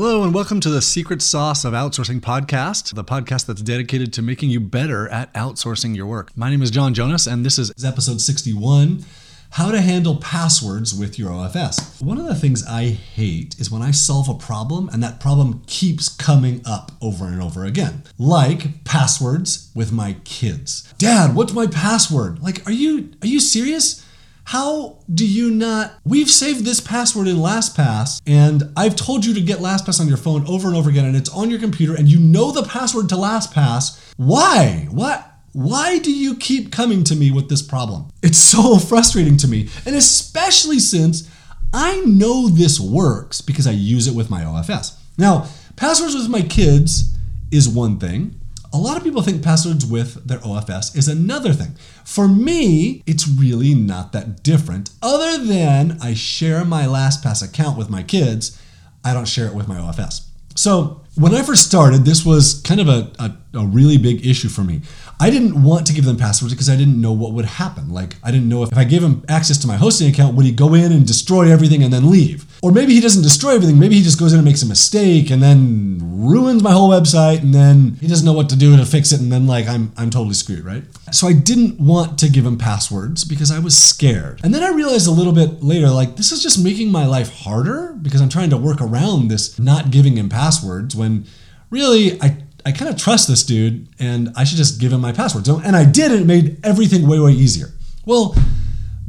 Hello, and welcome to the Secret Sauce of Outsourcing podcast, the podcast that's dedicated to making you better at outsourcing your work. My name is John Jonas, and this is episode 61 How to Handle Passwords with Your OFS. One of the things I hate is when I solve a problem and that problem keeps coming up over and over again. Like passwords with my kids. Dad, what's my password? Like, are you are you serious? How do you not? We've saved this password in LastPass, and I've told you to get LastPass on your phone over and over again, and it's on your computer, and you know the password to LastPass. Why? What? Why do you keep coming to me with this problem? It's so frustrating to me, and especially since I know this works because I use it with my OFS. Now, passwords with my kids is one thing. A lot of people think passwords with their OFS is another thing. For me, it's really not that different, other than I share my LastPass account with my kids. I don't share it with my OFS. So, when I first started, this was kind of a, a, a, really big issue for me. I didn't want to give them passwords because I didn't know what would happen. Like, I didn't know if, if I gave him access to my hosting account, would he go in and destroy everything and then leave? Or maybe he doesn't destroy everything. Maybe he just goes in and makes a mistake and then ruins my whole website and then he doesn't know what to do to fix it and then like I'm I'm totally screwed, right? So I didn't want to give him passwords because I was scared. And then I realized a little bit later like this is just making my life harder because I'm trying to work around this not giving him passwords when really I I kind of trust this dude and I should just give him my passwords. And I did and it made everything way way easier. Well,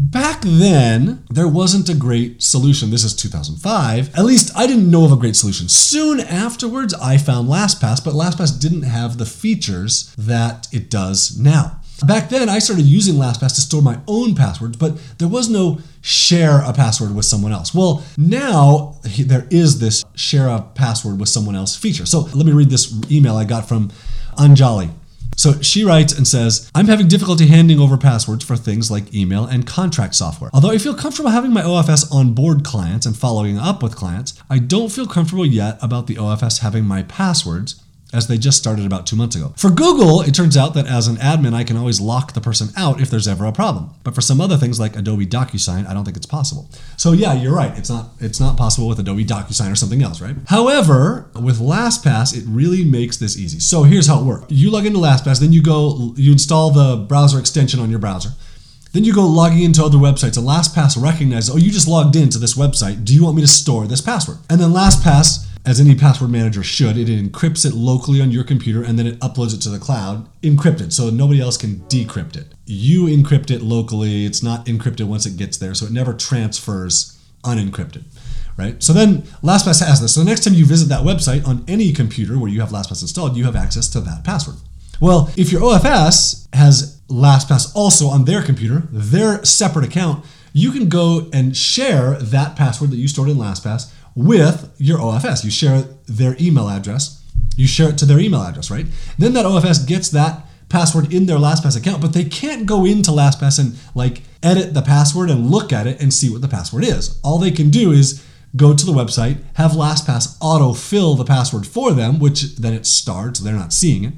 Back then, there wasn't a great solution. This is 2005. At least I didn't know of a great solution. Soon afterwards, I found LastPass, but LastPass didn't have the features that it does now. Back then, I started using LastPass to store my own passwords, but there was no share a password with someone else. Well, now there is this share a password with someone else feature. So let me read this email I got from Anjali. So she writes and says, I'm having difficulty handing over passwords for things like email and contract software. Although I feel comfortable having my OFS on board clients and following up with clients, I don't feel comfortable yet about the OFS having my passwords as they just started about two months ago. For Google, it turns out that as an admin, I can always lock the person out if there's ever a problem. But for some other things like Adobe DocuSign, I don't think it's possible. So yeah, you're right. It's not it's not possible with Adobe DocuSign or something else, right? However, with LastPass, it really makes this easy. So here's how it works. You log into LastPass, then you go you install the browser extension on your browser. Then you go logging into other websites, and LastPass recognizes, oh, you just logged into this website. Do you want me to store this password? And then LastPass as any password manager should, it encrypts it locally on your computer and then it uploads it to the cloud, encrypted, so nobody else can decrypt it. You encrypt it locally, it's not encrypted once it gets there, so it never transfers unencrypted. Right? So then LastPass has this. So the next time you visit that website on any computer where you have LastPass installed, you have access to that password. Well, if your OFS has LastPass also on their computer, their separate account, you can go and share that password that you stored in LastPass with your OFS. You share their email address, you share it to their email address, right? Then that OFS gets that password in their LastPass account, but they can't go into LastPass and like edit the password and look at it and see what the password is. All they can do is go to the website, have LastPass auto-fill the password for them, which then it starts, they're not seeing it,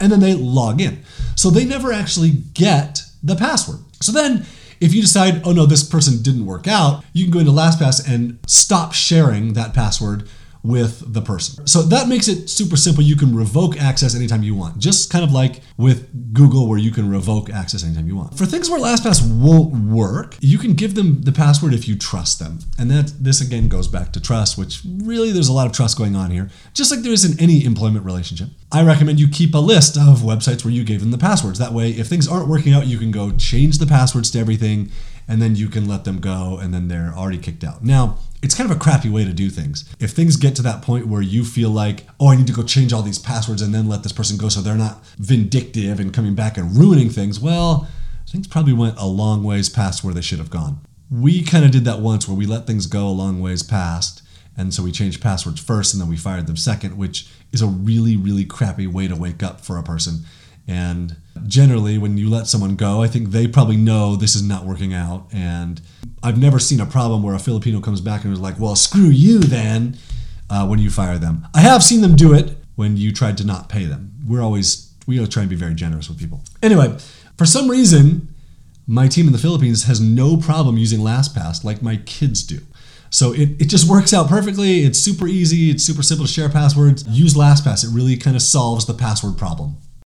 and then they log in. So they never actually get the password. So then if you decide, oh no, this person didn't work out, you can go into LastPass and stop sharing that password with the person. So that makes it super simple. You can revoke access anytime you want, just kind of like with Google, where you can revoke access anytime you want. For things where LastPass won't work, you can give them the password if you trust them. And that this again goes back to trust, which really there's a lot of trust going on here, just like there is in any employment relationship. I recommend you keep a list of websites where you gave them the passwords. That way, if things aren't working out, you can go change the passwords to everything and then you can let them go and then they're already kicked out. Now, it's kind of a crappy way to do things. If things get to that point where you feel like, oh, I need to go change all these passwords and then let this person go so they're not vindictive and coming back and ruining things, well, things probably went a long ways past where they should have gone. We kind of did that once where we let things go a long ways past. And so we changed passwords first and then we fired them second, which is a really, really crappy way to wake up for a person. And generally, when you let someone go, I think they probably know this is not working out. And I've never seen a problem where a Filipino comes back and is like, well, screw you then uh, when you fire them. I have seen them do it when you tried to not pay them. We're always, we try and be very generous with people. Anyway, for some reason, my team in the Philippines has no problem using LastPass like my kids do. So it, it just works out perfectly. It's super easy. It's super simple to share passwords. Use LastPass. It really kind of solves the password problem.